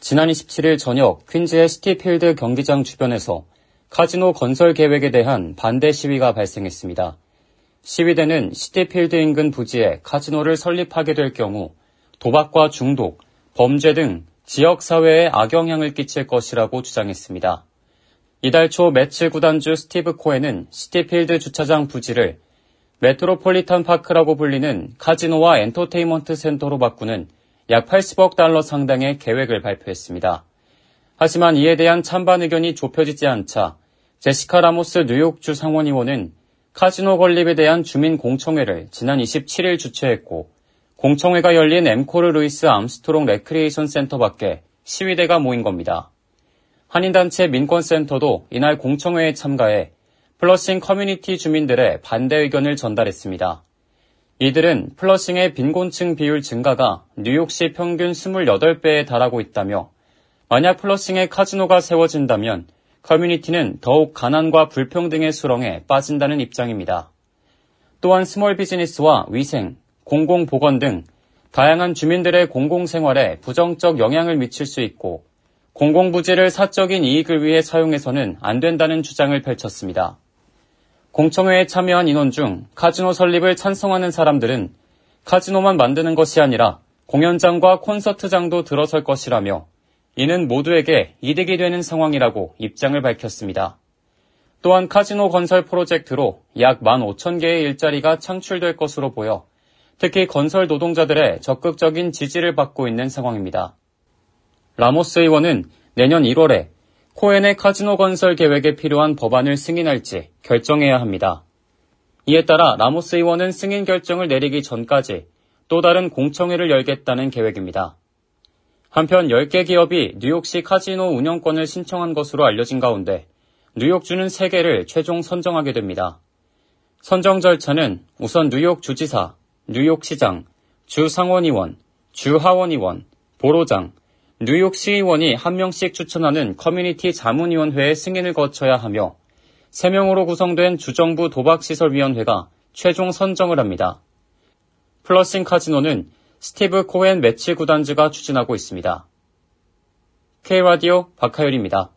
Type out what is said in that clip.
지난 27일 저녁 퀸즈의 시티필드 경기장 주변에서 카지노 건설 계획에 대한 반대 시위가 발생했습니다. 시위대는 시티필드 인근 부지에 카지노를 설립하게 될 경우 도박과 중독, 범죄 등 지역 사회에 악영향을 끼칠 것이라고 주장했습니다. 이달 초 메츠 구단주 스티브 코헨은 시티필드 주차장 부지를 메트로폴리탄 파크라고 불리는 카지노와 엔터테인먼트 센터로 바꾸는 약 80억 달러 상당의 계획을 발표했습니다. 하지만 이에 대한 찬반 의견이 좁혀지지 않자 제시카 라모스 뉴욕주 상원의원은 카지노 건립에 대한 주민 공청회를 지난 27일 주최했고 공청회가 열린 엠코르 루이스 암스트롱 레크리에이션 센터 밖에 시위대가 모인 겁니다. 한인단체 민권센터도 이날 공청회에 참가해 플러싱 커뮤니티 주민들의 반대 의견을 전달했습니다. 이들은 플러싱의 빈곤층 비율 증가가 뉴욕시 평균 28배에 달하고 있다며 만약 플러싱의 카지노가 세워진다면 커뮤니티는 더욱 가난과 불평등의 수렁에 빠진다는 입장입니다. 또한 small business와 위생, 공공보건 등 다양한 주민들의 공공생활에 부정적 영향을 미칠 수 있고 공공부지를 사적인 이익을 위해 사용해서는 안 된다는 주장을 펼쳤습니다. 공청회에 참여한 인원 중 카지노 설립을 찬성하는 사람들은 카지노만 만드는 것이 아니라 공연장과 콘서트장도 들어설 것이라며 이는 모두에게 이득이 되는 상황이라고 입장을 밝혔습니다. 또한 카지노 건설 프로젝트로 약 15,000개의 일자리가 창출될 것으로 보여 특히 건설 노동자들의 적극적인 지지를 받고 있는 상황입니다. 라모스 의원은 내년 1월에 코엔의 카지노 건설 계획에 필요한 법안을 승인할지 결정해야 합니다. 이에 따라 라모스 의원은 승인 결정을 내리기 전까지 또 다른 공청회를 열겠다는 계획입니다. 한편 10개 기업이 뉴욕시 카지노 운영권을 신청한 것으로 알려진 가운데 뉴욕주는 3개를 최종 선정하게 됩니다. 선정 절차는 우선 뉴욕 주지사, 뉴욕시장, 주상원의원, 주하원의원, 보로장, 뉴욕 시의원이 한 명씩 추천하는 커뮤니티 자문위원회의 승인을 거쳐야 하며 3명으로 구성된 주정부 도박시설위원회가 최종 선정을 합니다. 플러싱 카지노는 스티브 코엔 메츠 구단주가 추진하고 있습니다. K라디오 박하율입니다.